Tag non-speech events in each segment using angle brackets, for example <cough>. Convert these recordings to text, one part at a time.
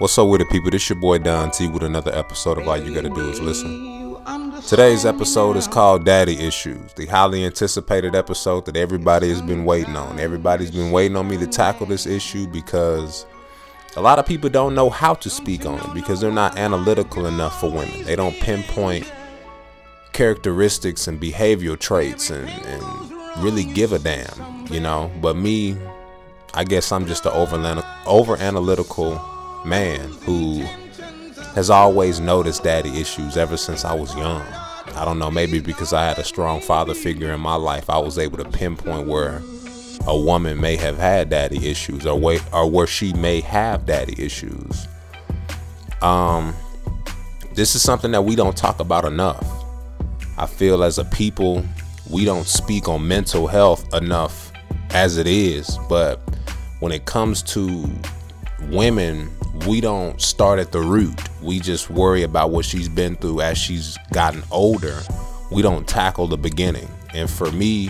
What's up with it, people? This your boy Don T with another episode of All You Gotta Do Is Listen. Today's episode is called Daddy Issues, the highly anticipated episode that everybody has been waiting on. Everybody's been waiting on me to tackle this issue because a lot of people don't know how to speak on it because they're not analytical enough for women. They don't pinpoint characteristics and behavioral traits and, and really give a damn, you know. But me, I guess I'm just an over, over analytical man who has always noticed daddy issues ever since I was young. I don't know, maybe because I had a strong father figure in my life, I was able to pinpoint where a woman may have had daddy issues or wait or where she may have daddy issues. Um this is something that we don't talk about enough. I feel as a people, we don't speak on mental health enough as it is, but when it comes to women we don't start at the root. We just worry about what she's been through as she's gotten older. We don't tackle the beginning. And for me,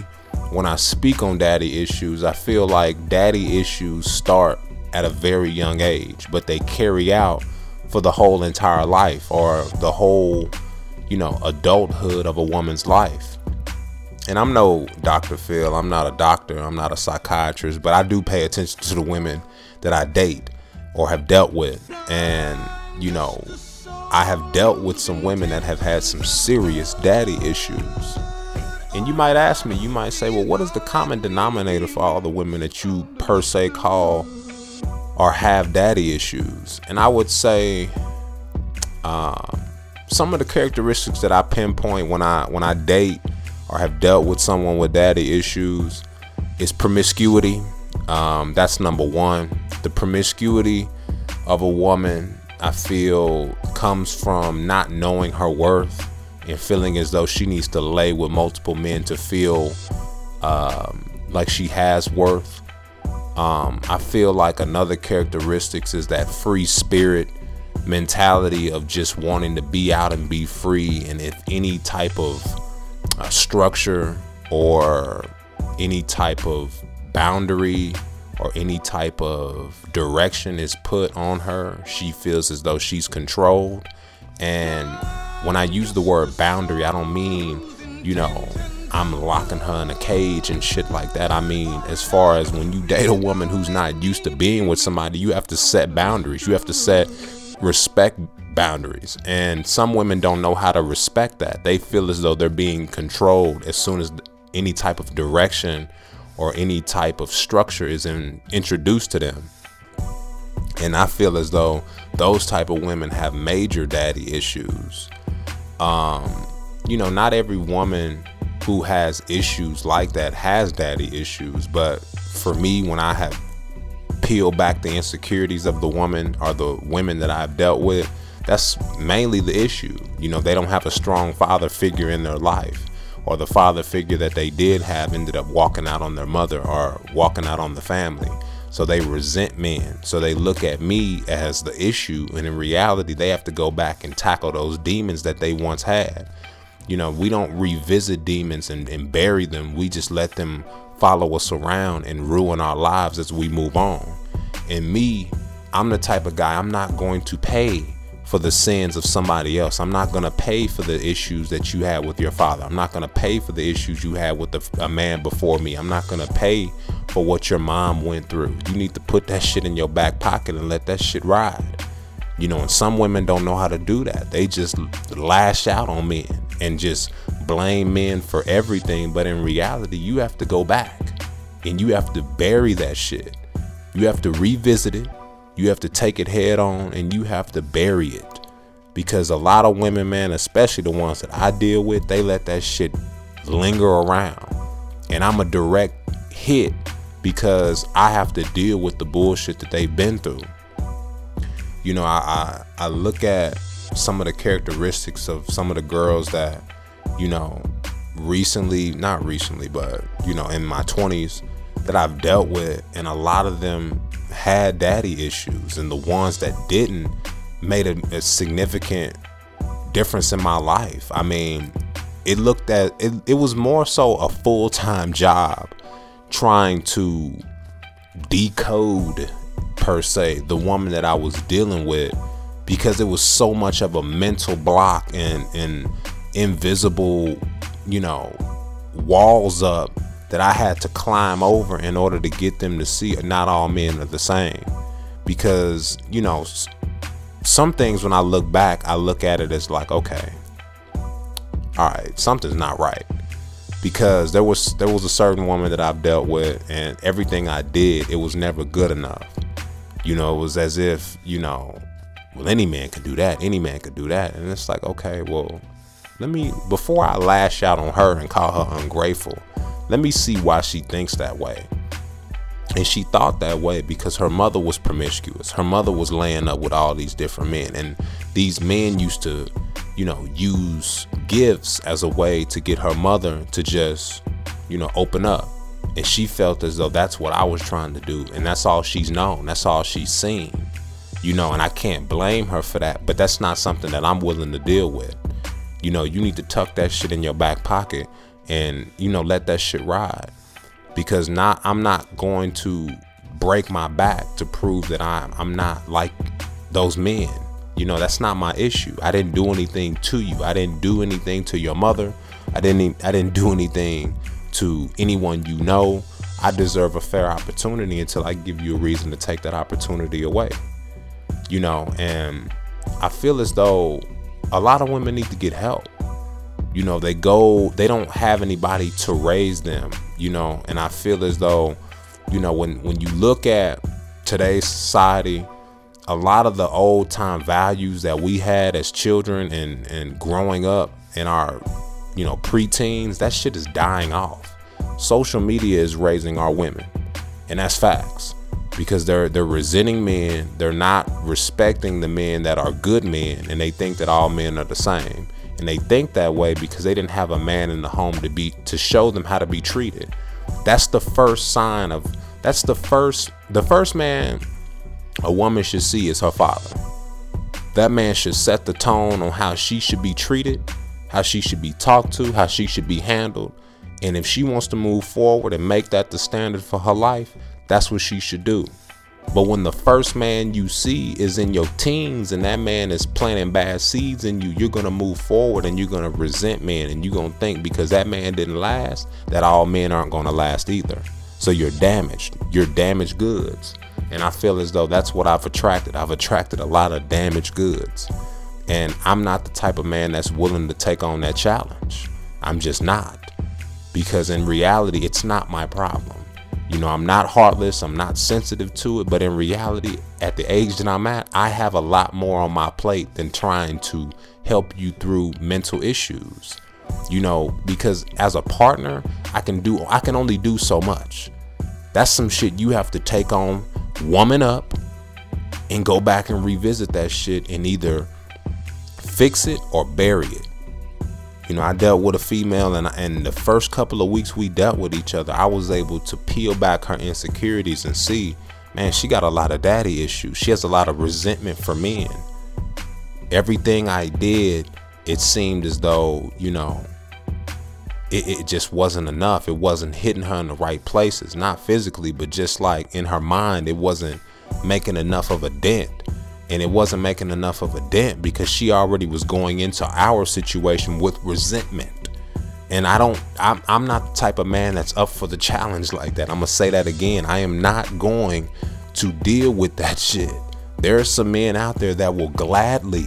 when I speak on daddy issues, I feel like daddy issues start at a very young age, but they carry out for the whole entire life or the whole, you know, adulthood of a woman's life. And I'm no Dr. Phil, I'm not a doctor, I'm not a psychiatrist, but I do pay attention to the women that I date or have dealt with. And, you know, I have dealt with some women that have had some serious daddy issues. And you might ask me, you might say, well, what is the common denominator for all the women that you per se call or have daddy issues? And I would say, uh, some of the characteristics that I pinpoint when I when I date or have dealt with someone with daddy issues is promiscuity. Um, that's number one the promiscuity of a woman, I feel, comes from not knowing her worth and feeling as though she needs to lay with multiple men to feel um, like she has worth. Um, I feel like another characteristics is that free spirit mentality of just wanting to be out and be free, and if any type of uh, structure or any type of boundary or any type of direction is put on her, she feels as though she's controlled. And when I use the word boundary, I don't mean, you know, I'm locking her in a cage and shit like that. I mean, as far as when you date a woman who's not used to being with somebody, you have to set boundaries. You have to set respect boundaries. And some women don't know how to respect that. They feel as though they're being controlled as soon as any type of direction or any type of structure is in, introduced to them. And I feel as though those type of women have major daddy issues. Um, you know, not every woman who has issues like that has daddy issues, but for me, when I have peeled back the insecurities of the woman or the women that I've dealt with, that's mainly the issue. You know, they don't have a strong father figure in their life or the father figure that they did have ended up walking out on their mother or walking out on the family. So they resent men. So they look at me as the issue. And in reality, they have to go back and tackle those demons that they once had. You know, we don't revisit demons and, and bury them. We just let them follow us around and ruin our lives as we move on. And me, I'm the type of guy, I'm not going to pay for the sins of somebody else. I'm not going to pay for the issues that you had with your father. I'm not going to pay for the issues you had with the, a man before me. I'm not going to pay for what your mom went through. You need to put that shit in your back pocket and let that shit ride. You know, and some women don't know how to do that. They just lash out on men and just blame men for everything. But in reality, you have to go back and you have to bury that shit. You have to revisit it you have to take it head on and you have to bury it. Because a lot of women, man, especially the ones that I deal with, they let that shit linger around. And I'm a direct hit because I have to deal with the bullshit that they've been through. You know, I, I, I look at some of the characteristics of some of the girls that, you know, recently, not recently, but, you know, in my 20s that I've dealt with, and a lot of them had daddy issues, and the ones that didn't made a, a significant difference in my life. I mean, it looked at it, it was more so a full time job trying to decode per se, the woman that I was dealing with, because it was so much of a mental block and and invisible, you know, walls up that I had to climb over in order to get them to see not all men are the same. Because, you know, some things when I look back, I look at it as like, okay, all right, something's not right. Because there was there was a certain woman that I've dealt with and everything I did, it was never good enough. You know, it was as if, you know, well any man could do that, any man could do that. And it's like, okay, well, let me before I lash out on her and call her ungrateful, let me see why she thinks that way. And she thought that way because her mother was promiscuous. Her mother was laying up with all these different men. And these men used to, you know, use gifts as a way to get her mother to just, you know, open up. And she felt as though that's what I was trying to do. And that's all she's known. That's all she's seen. You know, and I can't blame her for that. But that's not something that I'm willing to deal with. You know, you need to tuck that shit in your back pocket and you know let that shit ride because not I'm not going to break my back to prove that I'm I'm not like those men. You know, that's not my issue. I didn't do anything to you. I didn't do anything to your mother. I didn't I didn't do anything to anyone you know. I deserve a fair opportunity until I give you a reason to take that opportunity away. You know, and I feel as though a lot of women need to get help you know they go they don't have anybody to raise them you know? And i feel as though you know when when you look at today's society a lot of the old time values that we had as children and and growing up in our you know preteens that shit is dying off. Social media is raising our women and that's facts because they're they're resenting men they're not respecting the men that are good men and they think that all men are the same and they think that way because they didn't have a man in the home to be to show them how to be treated. That's the first sign of that's the first the first man a woman should see is her father. That man should set the tone on how she should be treated how she should be talked to how she should be handled. And if she wants to move forward and make that the standard for her life that's what she should do but when the first man you see is in your teens and that man is planting bad seeds in you, you're going to move forward and you're going to resent men and you're going to think because that man didn't last, that all men aren't going to last either. So you're damaged. You're damaged goods. And I feel as though that's what I've attracted. I've attracted a lot of damaged goods. And I'm not the type of man that's willing to take on that challenge. I'm just not. Because in reality, it's not my problem. You know, I'm not heartless, I'm not sensitive to it, but in reality, at the age that I'm at, I have a lot more on my plate than trying to help you through mental issues. You know, because as a partner, I can do I can only do so much. That's some shit you have to take on, woman up, and go back and revisit that shit and either fix it or bury it. You know, I dealt with a female, and and the first couple of weeks we dealt with each other, I was able to peel back her insecurities and see, man, she got a lot of daddy issues. She has a lot of resentment for men. Everything I did, it seemed as though, you know, it, it just wasn't enough. It wasn't hitting her in the right places, not physically, but just like in her mind, it wasn't making enough of a dent and it wasn't making enough of a dent because she already was going into our situation with resentment. And i don't I'm, I'm not the type of man that's up for the challenge like that. I'm gonna say that again. I am not going to deal with that shit. There are some men out there that will gladly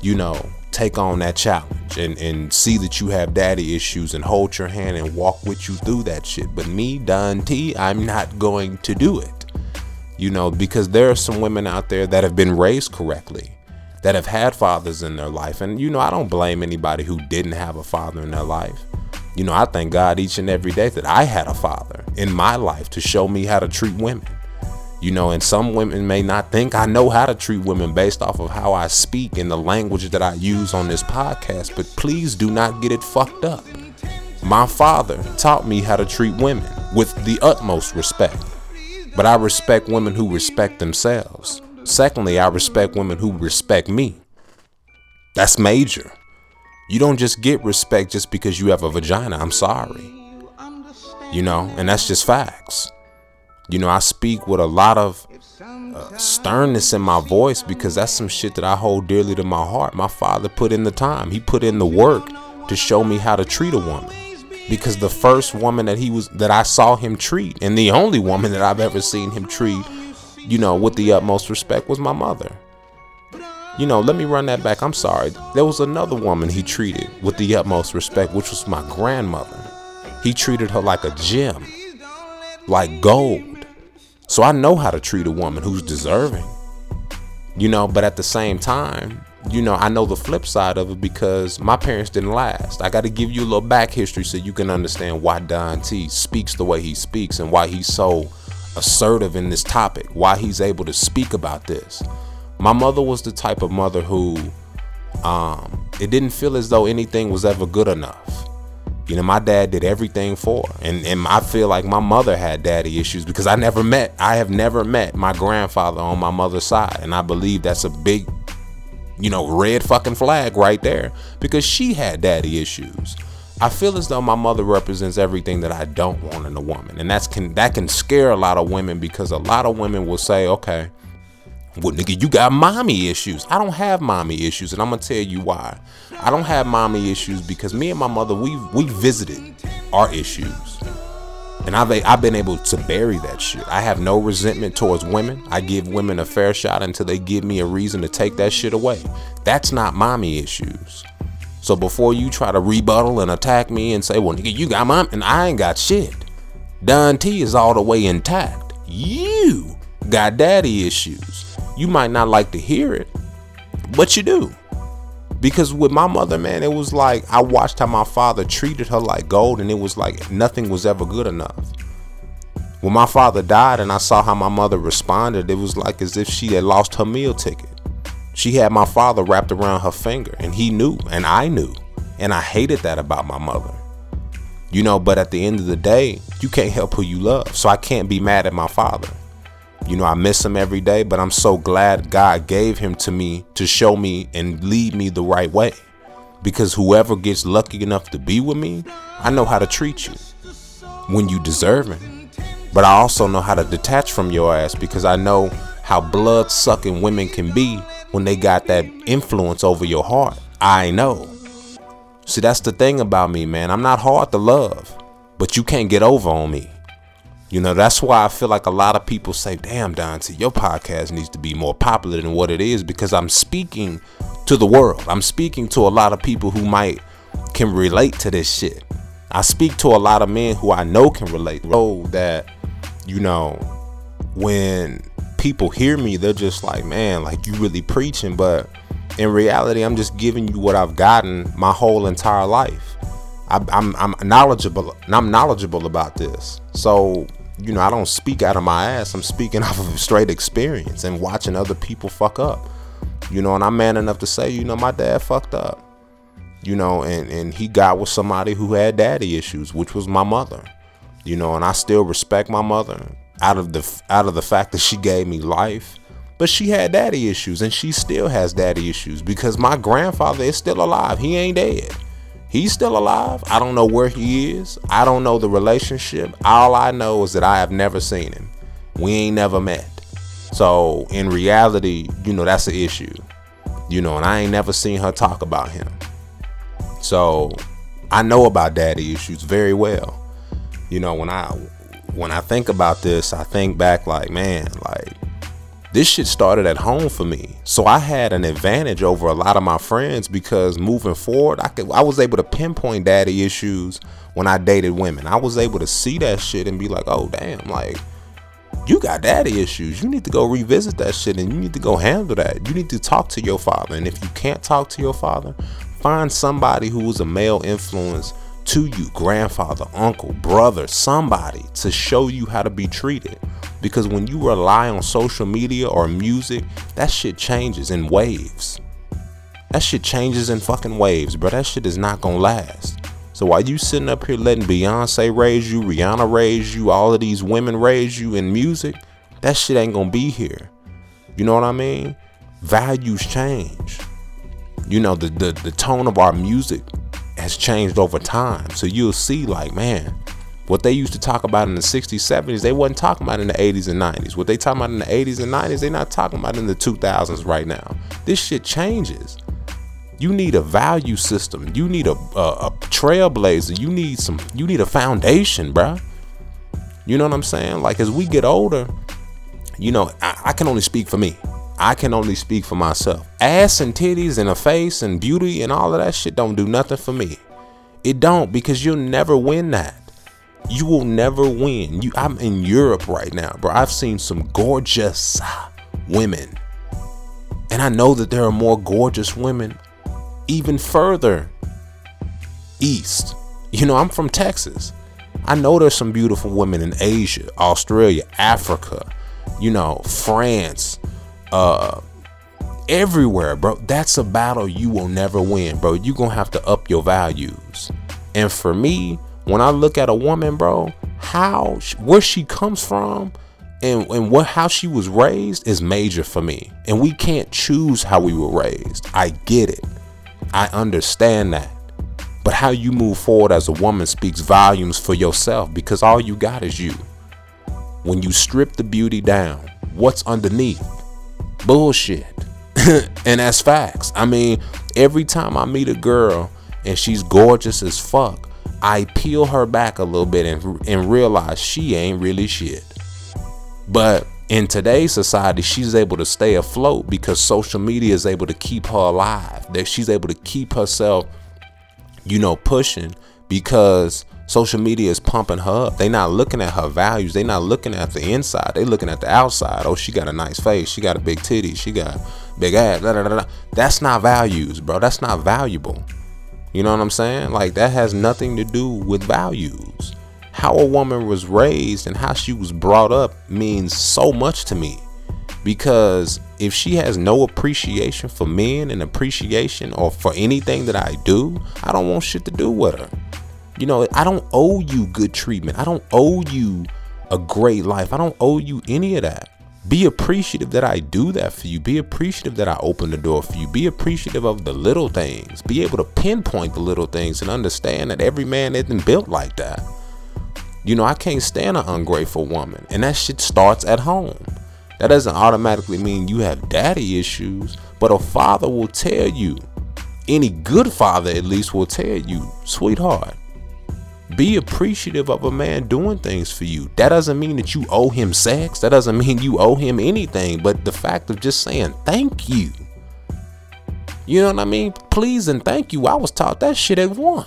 you know take on that challenge and, and see that you have daddy issues and hold your hand and walk with you through that shit. But me don t i'm not going to do it you know, because there are some women out there that have been raised correctly, that have had fathers in their life. And, you know, I don't blame anybody who didn't have a father in their life. You know, I thank God each and every day that I had a father in my life to show me how to treat women. You know, and some women may not think I know how to treat women based off of how I speak and the language that I use on this podcast, but please do not get it fucked up. My father taught me how to treat women with the utmost respect. But I respect women who respect themselves. Secondly, I respect women who respect me. That's major. You don't just get respect just because you have a vagina. I'm sorry. You know, and that's just facts. You know, I speak with a lot of uh, sternness in my voice because that's some shit that I hold dearly to my heart. My father put in the time, he put in the work to show me how to treat a woman. Because the first woman that he was that I saw him treat, and the only woman that I've ever seen him treat, you know, with the utmost respect was my mother. You know, let me run that back. I'm sorry. There was another woman he treated with the utmost respect, which was my grandmother. He treated her like a gem, like gold. So I know how to treat a woman who's deserving. You know, but at the same time, you know, I know the flip side of it because my parents didn't last. I got to give you a little back history so you can understand why Don T speaks the way he speaks and why he's so assertive in this topic, why he's able to speak about this my mother was the type of mother who um, it didn't feel as though anything was ever good enough. You know, my dad did everything for her. And, and I feel like my mother had daddy issues because I never met, I have never met my grandfather on my mother's side. And I believe that's a big, you know, red fucking flag right there because she had daddy issues. I feel as though my mother represents everything that I don't want in a woman. And that's can that can scare a lot of women because a lot of women will say, okay, well, nigga, you got mommy issues. I don't have mommy issues, and I'm gonna tell you why. I don't have mommy issues because me and my mother we we visited our issues, and I've I've been able to bury that shit. I have no resentment towards women. I give women a fair shot until they give me a reason to take that shit away. That's not mommy issues. So before you try to rebuttal and attack me and say, "Well, nigga, you got mom," and I ain't got shit. Don T is all the way intact. You got daddy issues. You might not like to hear it, but you do. Because with my mother, man, it was like I watched how my father treated her like gold, and it was like nothing was ever good enough. When my father died and I saw how my mother responded, it was like as if she had lost her meal ticket. She had my father wrapped around her finger, and he knew, and I knew. And I hated that about my mother. You know, but at the end of the day, you can't help who you love. So I can't be mad at my father. You know, I miss him every day, but I'm so glad God gave him to me to show me and lead me the right way. Because whoever gets lucky enough to be with me, I know how to treat you when you deserve it. But I also know how to detach from your ass because I know how blood sucking women can be when they got that influence over your heart. I know. See, that's the thing about me, man. I'm not hard to love, but you can't get over on me. You know, that's why I feel like a lot of people say, damn, Dante, your podcast needs to be more popular than what it is because I'm speaking to the world. I'm speaking to a lot of people who might can relate to this shit. I speak to a lot of men who I know can relate. Know that, you know, when people hear me, they're just like, man, like you really preaching. But in reality, I'm just giving you what I've gotten my whole entire life. I, I'm, I'm knowledgeable. I'm knowledgeable about this. So you know, I don't speak out of my ass. I'm speaking <laughs> off of straight experience and watching other people fuck up. You know, and I'm man enough to say, you know, my dad fucked up. You know, and, and he got with somebody who had daddy issues, which was my mother. You know, and I still respect my mother out of the out of the fact that she gave me life. But she had daddy issues and she still has daddy issues because my grandfather is still alive. He ain't dead. He's still alive. I don't know where he is. I don't know the relationship. All I know is that I have never seen him. We ain't never met. So in reality, you know, that's an issue. You know, and I ain't never seen her talk about him. So I know about daddy issues very well. You know, when I when I think about this, I think back like, man, like this shit started at home for me. So I had an advantage over a lot of my friends because moving forward, I could I was able to pinpoint daddy issues when I dated women. I was able to see that shit and be like, "Oh, damn, like you got daddy issues. You need to go revisit that shit and you need to go handle that. You need to talk to your father. And if you can't talk to your father, find somebody who is a male influence to you, grandfather, uncle, brother, somebody to show you how to be treated. Because when you rely on social media or music, that shit changes in waves. That shit changes in fucking waves, bro. That shit is not gonna last. So while you sitting up here letting Beyonce raise you, Rihanna raise you, all of these women raise you in music, that shit ain't gonna be here. You know what I mean? Values change. You know, the, the, the tone of our music has changed over time. So you'll see, like, man, What they used to talk about in the 60s, 70s, they wasn't talking about in the 80s and 90s. What they talking about in the 80s and 90s, they not talking about in the 2000s right now. This shit changes. You need a value system. You need a, a, a trailblazer. You need some. You need a foundation, bruh. You know what I'm saying? Like as we get older, you know, I, I can only speak for me. I can only speak for myself. Ass and titties and a face and beauty and all of that shit don't do nothing for me. It don't because you'll never win that. You will never win. You I'm in Europe right now, bro. I've seen some gorgeous women. And I know that there are more gorgeous women even further east. You know, I'm from Texas. I know there's some beautiful women in Asia, Australia, Africa, you know, France, uh, everywhere, bro. That's a battle you will never win, bro. You're gonna have to up your values. And for me, when I look at a woman, bro, how where she comes from and, and what how she was raised is major for me. And we can't choose how we were raised. I get it. I understand that. But how you move forward as a woman speaks volumes for yourself because all you got is you. When you strip the beauty down, what's underneath? Bullshit. <laughs> and that's facts. I mean, every time I meet a girl and she's gorgeous as fuck, I peel her back a little bit and, and realize she ain't really shit. But in today's society, she's able to stay afloat because social media is able to keep her alive. That she's able to keep herself, you know, pushing because social media is pumping her up. They not looking at her values. They not looking at the inside. They looking at the outside. Oh, she got a nice face. She got a big titty. She got big ass. Blah, blah, blah. That's not values, bro. That's not valuable. You know what I'm saying? Like that has nothing to do with values how a woman was raised and how she was brought up means so much to me because if she has no appreciation for men and appreciation or for anything that I do, I don't want shit to do with her. You know, I don't owe you good treatment. I don't owe you a great life. I don't owe you any of that. Be appreciative that I do that for you. Be appreciative that I open the door for you. Be appreciative of the little things. Be able to pinpoint the little things and understand that every man isn't built like that. You know, I can't stand an ungrateful woman. And that shit starts at home. That doesn't automatically mean you have daddy issues, but a father will tell you, any good father at least will tell you, sweetheart, be appreciative of a man doing things for you. That doesn't mean that you owe him sex. That doesn't mean you owe him anything, but the fact of just saying thank you. You know what I mean? Please and thank you. I was taught that shit at one.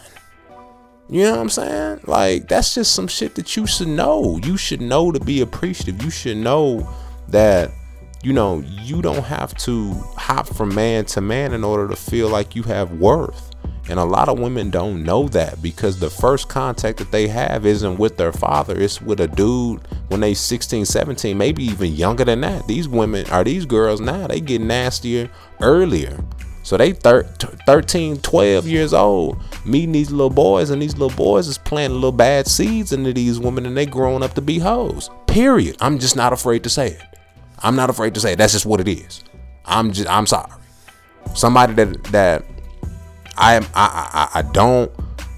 You know what I'm saying? Like that's just some shit that you should know. You should know to be appreciative. You should know that you know you don't have to hop from man to man in order to feel like you have worth. And a lot of women don't know that because the first contact that they have isn't with their father, it's with a dude when they 16, 17, maybe even younger than that. These women are these girls now, they get nastier earlier. So they thir- 13, 12 years old, meeting these little boys, and these little boys is planting little bad seeds into these women, and they growing up to be hoes. Period. I'm just not afraid to say it. I'm not afraid to say it. That's just what it is. I'm just I'm sorry. Somebody that that I am I, I I don't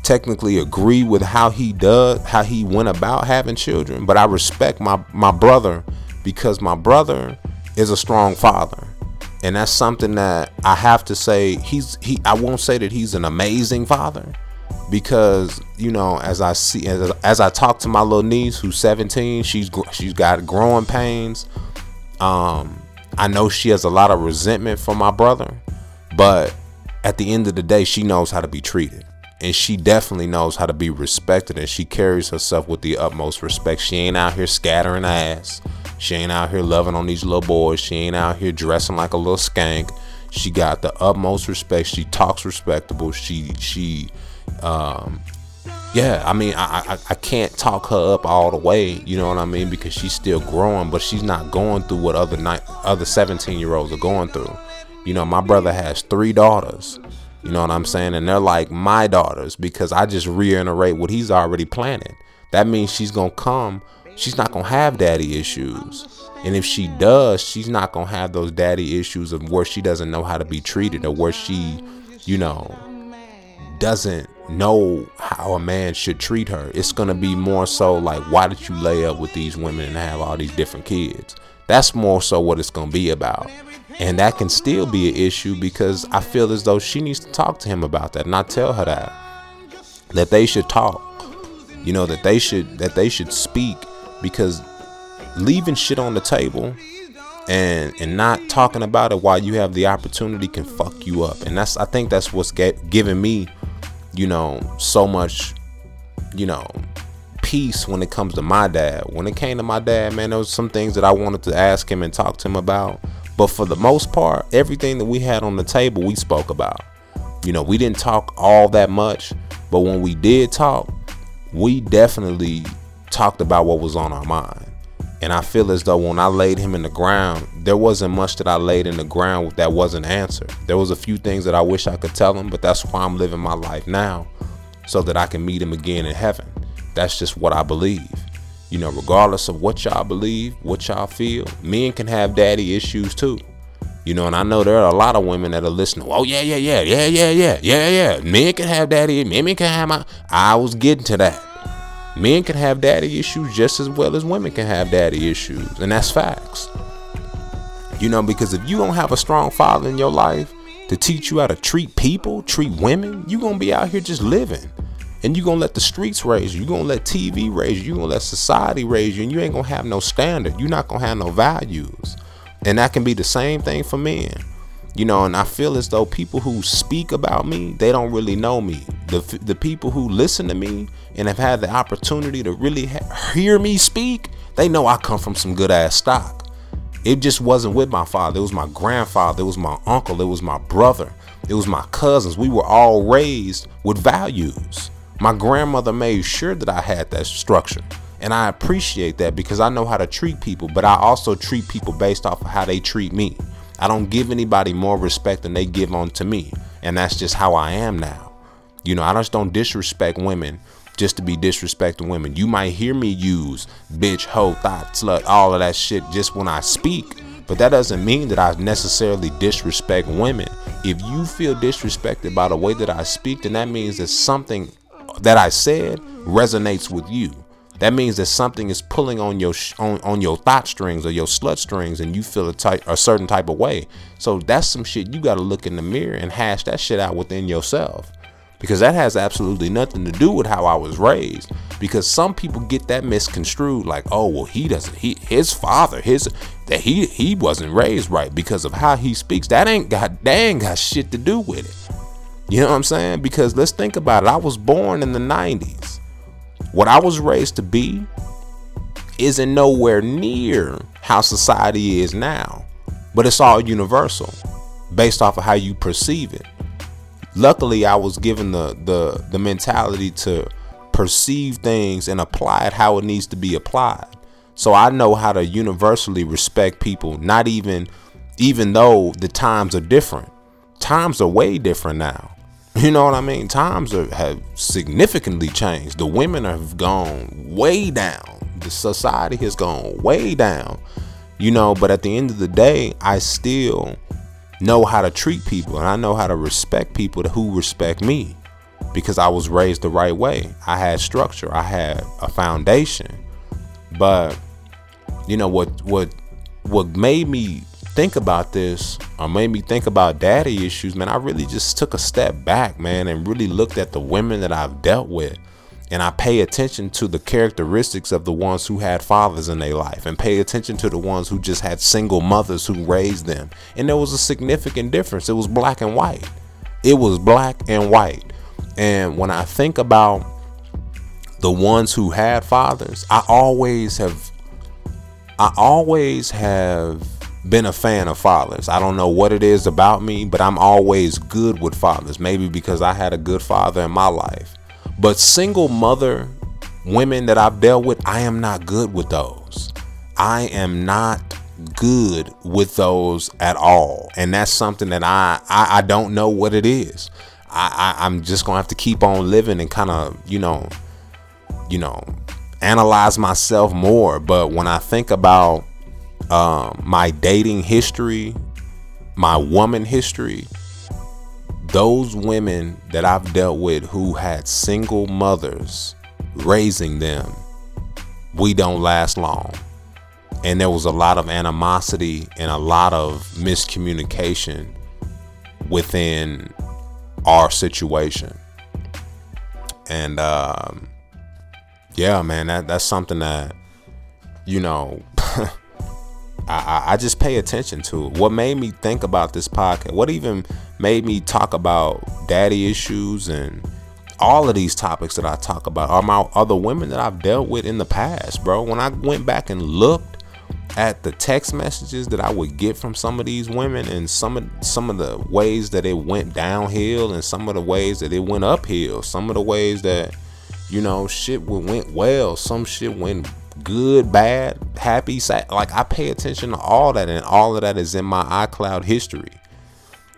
technically agree with how he does how he went about having children, but I respect my my brother because my brother is a strong father. And that's something that I have to say he's he I won't say that he's an amazing father because you know as I see as, as I talk to my little niece who's 17 she's she's got growing pains. Um I know she has a lot of resentment for my brother but at the end of the day she knows how to be treated and she definitely knows how to be respected and she carries herself with the utmost respect she ain't out here scattering ass she ain't out here loving on these little boys. She ain't out here dressing like a little skank. She got the utmost respect. She talks respectable. She she um yeah, I mean I, I I can't talk her up all the way, you know what I mean, because she's still growing, but she's not going through what other night other 17 year olds are going through. You know, my brother has three daughters. You know what I'm saying? And they're like my daughters because I just reiterate what he's already planted. That means she's gonna come she's not gonna have daddy issues. And if she does, she's not gonna have those daddy issues of where she doesn't know how to be treated or where she, you know, doesn't know how a man should treat her. It's gonna be more so like, why did you lay up with these women and have all these different kids? That's more so what it's gonna be about. And that can still be an issue because I feel as though she needs to talk to him about that and I tell her that. That they should talk. You know, that they should that they should speak because leaving shit on the table and and not talking about it while you have the opportunity can fuck you up. And that's I think that's what's get, giving me, you know, so much, you know, peace when it comes to my dad. When it came to my dad, man, there was some things that I wanted to ask him and talk to him about. But for the most part, everything that we had on the table, we spoke about. You know, we didn't talk all that much, but when we did talk, we definitely talked about what was on our mind. And I feel as though when I laid him in the ground, there wasn't much that I laid in the ground that wasn't answered. There was a few things that I wish I could tell him, but that's why I'm living my life now, so that I can meet him again in heaven. That's just what I believe. You know, regardless of what y'all believe, what y'all feel, men can have daddy issues too. You know, and I know there are a lot of women that are listening. Oh yeah, yeah, yeah, yeah, yeah, yeah, yeah, yeah. Men can have daddy. Men can have my. I was getting to that men can have daddy issues just as well as women can have daddy issues. And that's facts. You know, because if you don't have a strong father in your life to teach you how to treat people, treat women, you're to be out here just living. And you're to let the streets raise you. You're to let TV raise you. You're to let society raise you. And you ain't to have no standard. You're not to have no values. And that can be the same thing for men. You know, and I feel as though people who speak about me, they don't really know me. The the people who listen to me and have had the opportunity to really ha- hear me speak, they know I come from some good ass stock. It just wasn't with my father. It was my grandfather. It was my uncle. It was my brother. It was my cousins. We were all raised with values. My grandmother made sure that I had that structure. And I appreciate that because I know how to treat people, but I also treat people based off of how they treat me. I don't give anybody more respect than they give on to me. And that's just how I am now. You know, I just don't disrespect women just to be disrespecting women. You might hear me use bitch, hoe, thought, slut, all of that shit just when I speak. But that doesn't mean that I necessarily disrespect women. If you feel disrespected by the way that I speak, then that means that something that I said resonates with you. That means that something is pulling on your sh- on, on your thought strings or your slut strings, and you feel a type a certain type of way. So that's some shit you got to look in the mirror and hash that shit out within yourself, because that has absolutely nothing to do with how I was raised. Because some people get that misconstrued, like, oh well, he doesn't. He his father, his that he he wasn't raised right because of how he speaks. That ain't got that got shit to do with it. You know what I'm saying? Because let's think about it. I was born in the 90s. What I was raised to be isn't nowhere near how society is now, but it's all universal based off of how you perceive it. Luckily, I was given the the the mentality to perceive things and apply it how it needs to be applied. So I know how to universally respect people, not even even though the times are different. Times are way different now. You know what I mean? Times are, have significantly changed. The women have gone way down. The society has gone way down. You know, but at the end of the day, I still know how to treat people and I know how to respect people who respect me because I was raised the right way. I had structure, I had a foundation. But you know what what what made me think about this or made me think about daddy issues, man, I really just took a step back, man, and really looked at the women that I've dealt with. And I pay attention to the characteristics of the ones who had fathers in their life and pay attention to the ones who just had single mothers who raised them. And there was a significant difference. It was black and white. It was black and white. And when I think about the ones who had fathers, I always have I always have been a fan of fathers. I don't know what it is about me, but I'm always good with fathers. Maybe because I had a good father in my life. But single mother women that I've dealt with, I am not good with those. I am not good with those at all. And that's something that I I, I don't know what it is. I, I I'm just gonna have to keep on living and kind of, you know, you know, analyze myself more. But when I think about um, my dating history, my woman history, those women that I've dealt with who had single mothers raising them, we don't last long. And there was a lot of animosity and a lot of miscommunication within our situation. And um, yeah, man, that, that's something that, you know, <laughs> I, I just pay attention to it. What made me think about this podcast? What even made me talk about daddy issues and all of these topics that I talk about are my other women that I've dealt with in the past, bro. When I went back and looked at the text messages that I would get from some of these women and some of some of the ways that it went downhill and some of the ways that it went uphill, some of the ways that you know shit went well, some shit went good, bad, happy, sad. Like I pay attention to all that, and all of that is in my iCloud history.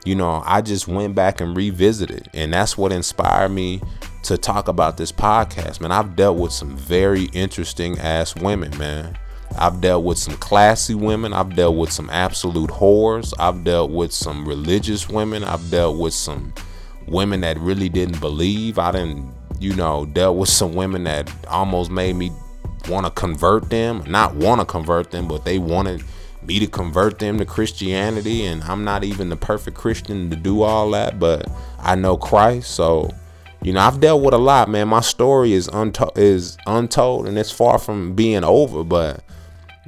You know, I just went back and revisited, and that's what inspired me to talk about this podcast. Man, I've dealt with some very interesting ass women, man. I've dealt with some classy women. I've dealt with some absolute whores. I've dealt with some religious women. I've dealt with some women that really didn't believe. I didn't, you know, dealt with some women that almost made me want to convert them, not want to convert them, but they wanted me to convert them to Christianity. And I'm not even the perfect Christian to do all that, but I know Christ. So, you know, I've dealt with a lot, man. My story is untold, is untold, and it's far from being over. But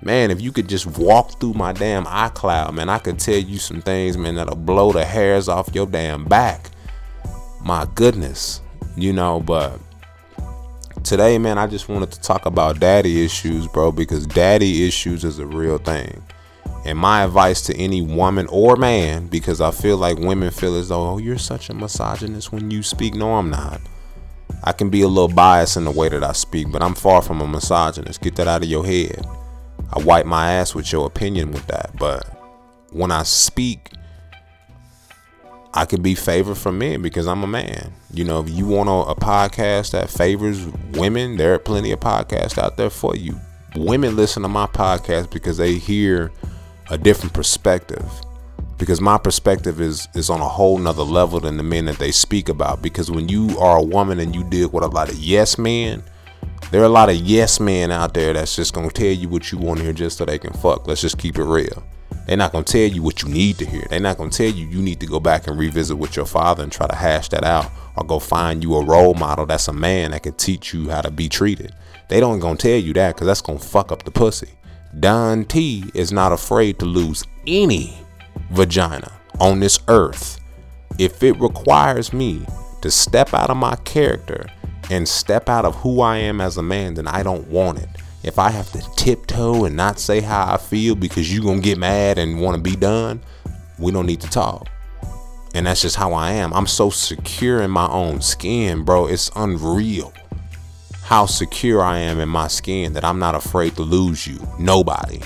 man, if you could just walk through my damn iCloud, man, I could tell you some things, man, that'll blow the hairs off your damn back. My goodness, you know, but today, man, I just wanted to talk about daddy issues, bro, because daddy issues is a real thing. And my advice to any woman or man, because I feel like women feel as though, oh, you're such a misogynist when you speak. No, I'm not. I can be a little biased in the way that I speak, but I'm far from a misogynist. Get that out of your head. I wipe my ass with your opinion with that. But when I speak, I could be favored from men because I'm a man. You know, if you want a, a, podcast that favors women, there are plenty of podcasts out there for you. Women listen to my podcast because they hear a different perspective. Because my perspective is is on a whole nother level than the men that they speak about. Because when you are a woman and you deal with a lot of yes men, there are a lot of yes men out there that's just gonna tell you what you want to hear just so they can fuck. Let's just keep it real. They're not going to tell you what you need to hear. They're not going to tell you you need to go back and revisit with your father and try to hash that out or go find you a role model that's a man that can teach you how to be treated. They don't going to tell you that because that's going to fuck up the pussy. Don T is not afraid to lose any vagina on this earth if it requires me to step out of my character and step out of who I am as a man, then I don't want it if I have to tiptoe and not say how I feel because you're going to get mad and want to be done, we don't need to talk. And that's just how I am. I'm so secure in my own skin, bro. It's unreal how secure I am in my skin that I'm not afraid to lose you. Nobody.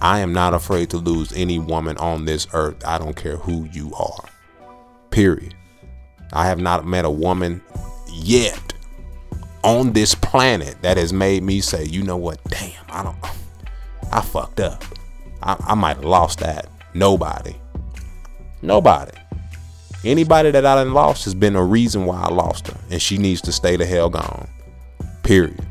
I am not afraid to lose any woman on this earth. I don't care who you are. Period. I have not met a woman yet on this planet that has made me say, you know what? Damn, I don't, I fucked up. I, I might have lost that. Nobody. Nobody. Anybody that I done lost has been a reason why I lost her. And she needs to stay the hell gone. Period.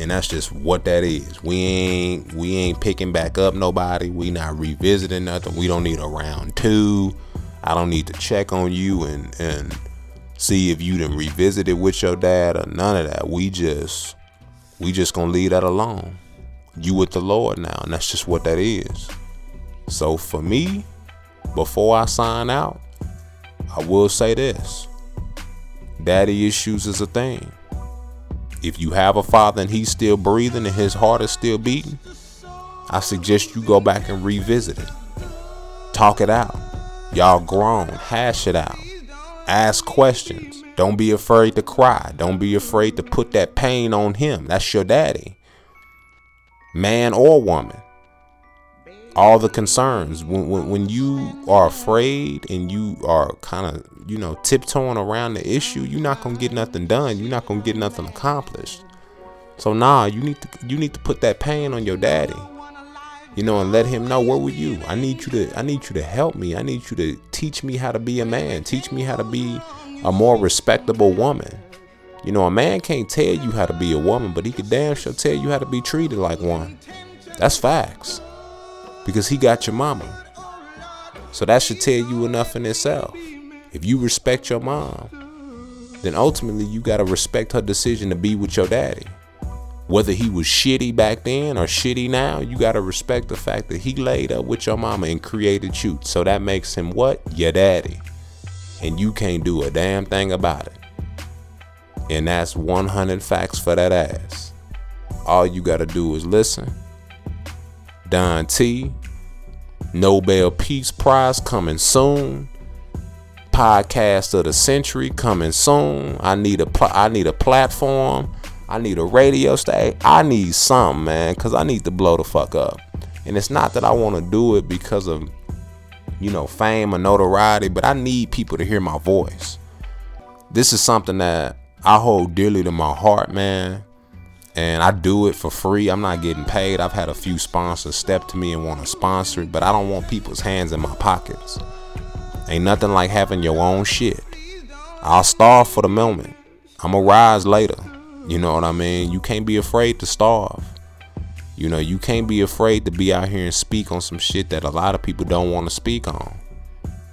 And that's just what that is. We ain't we ain't picking back up nobody. We not revisiting nothing. We don't need a round two. I don't need to check on you and and see if you done revisited with your dad or none of that. We just we just gonna leave that alone. You with the Lord now, and that's just what that is. So for me, before I sign out, I will say this. Daddy issues is a thing. If you have a father and he's still breathing and his heart is still beating, I suggest you go back and revisit it. Talk it out. Y'all grown, hash it out. Ask questions. Don't be afraid to cry. Don't be afraid to put that pain on him. That's your daddy. Man or woman. All the concerns. When, when, when you are afraid and you are kind of, you know, tiptoeing around the issue, you're not going to get nothing done. You're not going to get nothing accomplished. So nah, you need to you need to put that pain on your daddy. You know, and let him know where were you? I need you to I need you to help me. I need you to teach me how to be a man. Teach me how to be a more respectable woman. You know, a man can't tell you how to be a woman, but he can damn sure tell you how to be treated like one. That's facts. Because he got your mama. So that should tell you enough in itself. If you respect your mom, then ultimately you got to respect her decision to be with your daddy. Whether he was shitty back then or shitty now, you got to respect the fact that he laid up with your mama and created you. So that makes him what? Your daddy. And you can't do a damn thing about it. And that's 100 facts for that ass. All you got to do is listen. Don T, Nobel Peace Prize coming soon. Podcast of the century coming soon. I need a I need a platform. I need a radio station. I need something, man, cuz I need to blow the fuck up. And it's not that I want to do it because of you know, fame or notoriety, but I need people to hear my voice. This is something that I hold dearly to my heart, man. And I do it for free. I'm not getting paid. I've had a few sponsors step to me and want to sponsor it, but I don't want people's hands in my pockets. Ain't nothing like having your own shit. I'll starve for the moment. I'ma rise later. You know what I mean? You can't be afraid to starve. You know, you can't be afraid to be out here and speak on some shit that a lot of people don't want to speak on.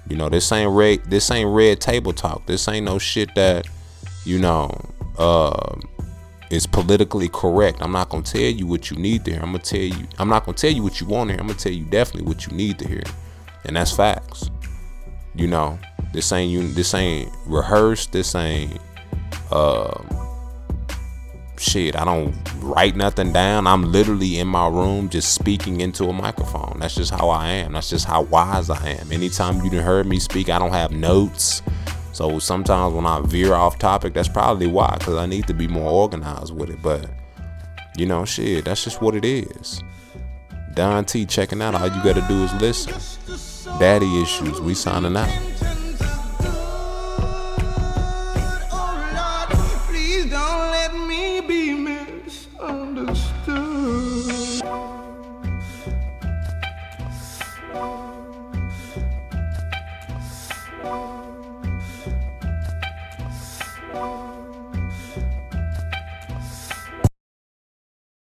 You know, this ain't red this ain't red table talk. This ain't no shit that you know, uh, is politically correct. I'm not gonna tell you what you need to hear. I'm gonna tell you. I'm not gonna tell you what you want to hear. I'm gonna tell you definitely what you need to hear, and that's facts. You know, this ain't you. This ain't rehearsed. This ain't. Uh, shit. I don't write nothing down. I'm literally in my room just speaking into a microphone. That's just how I am. That's just how wise I am. Anytime you heard me speak, I don't have notes. So sometimes when I veer off topic, that's probably why, because I need to be more organized with it. But you know, shit, that's just what it is. Don T checking out. All you gotta do is listen. Daddy issues. We signing out.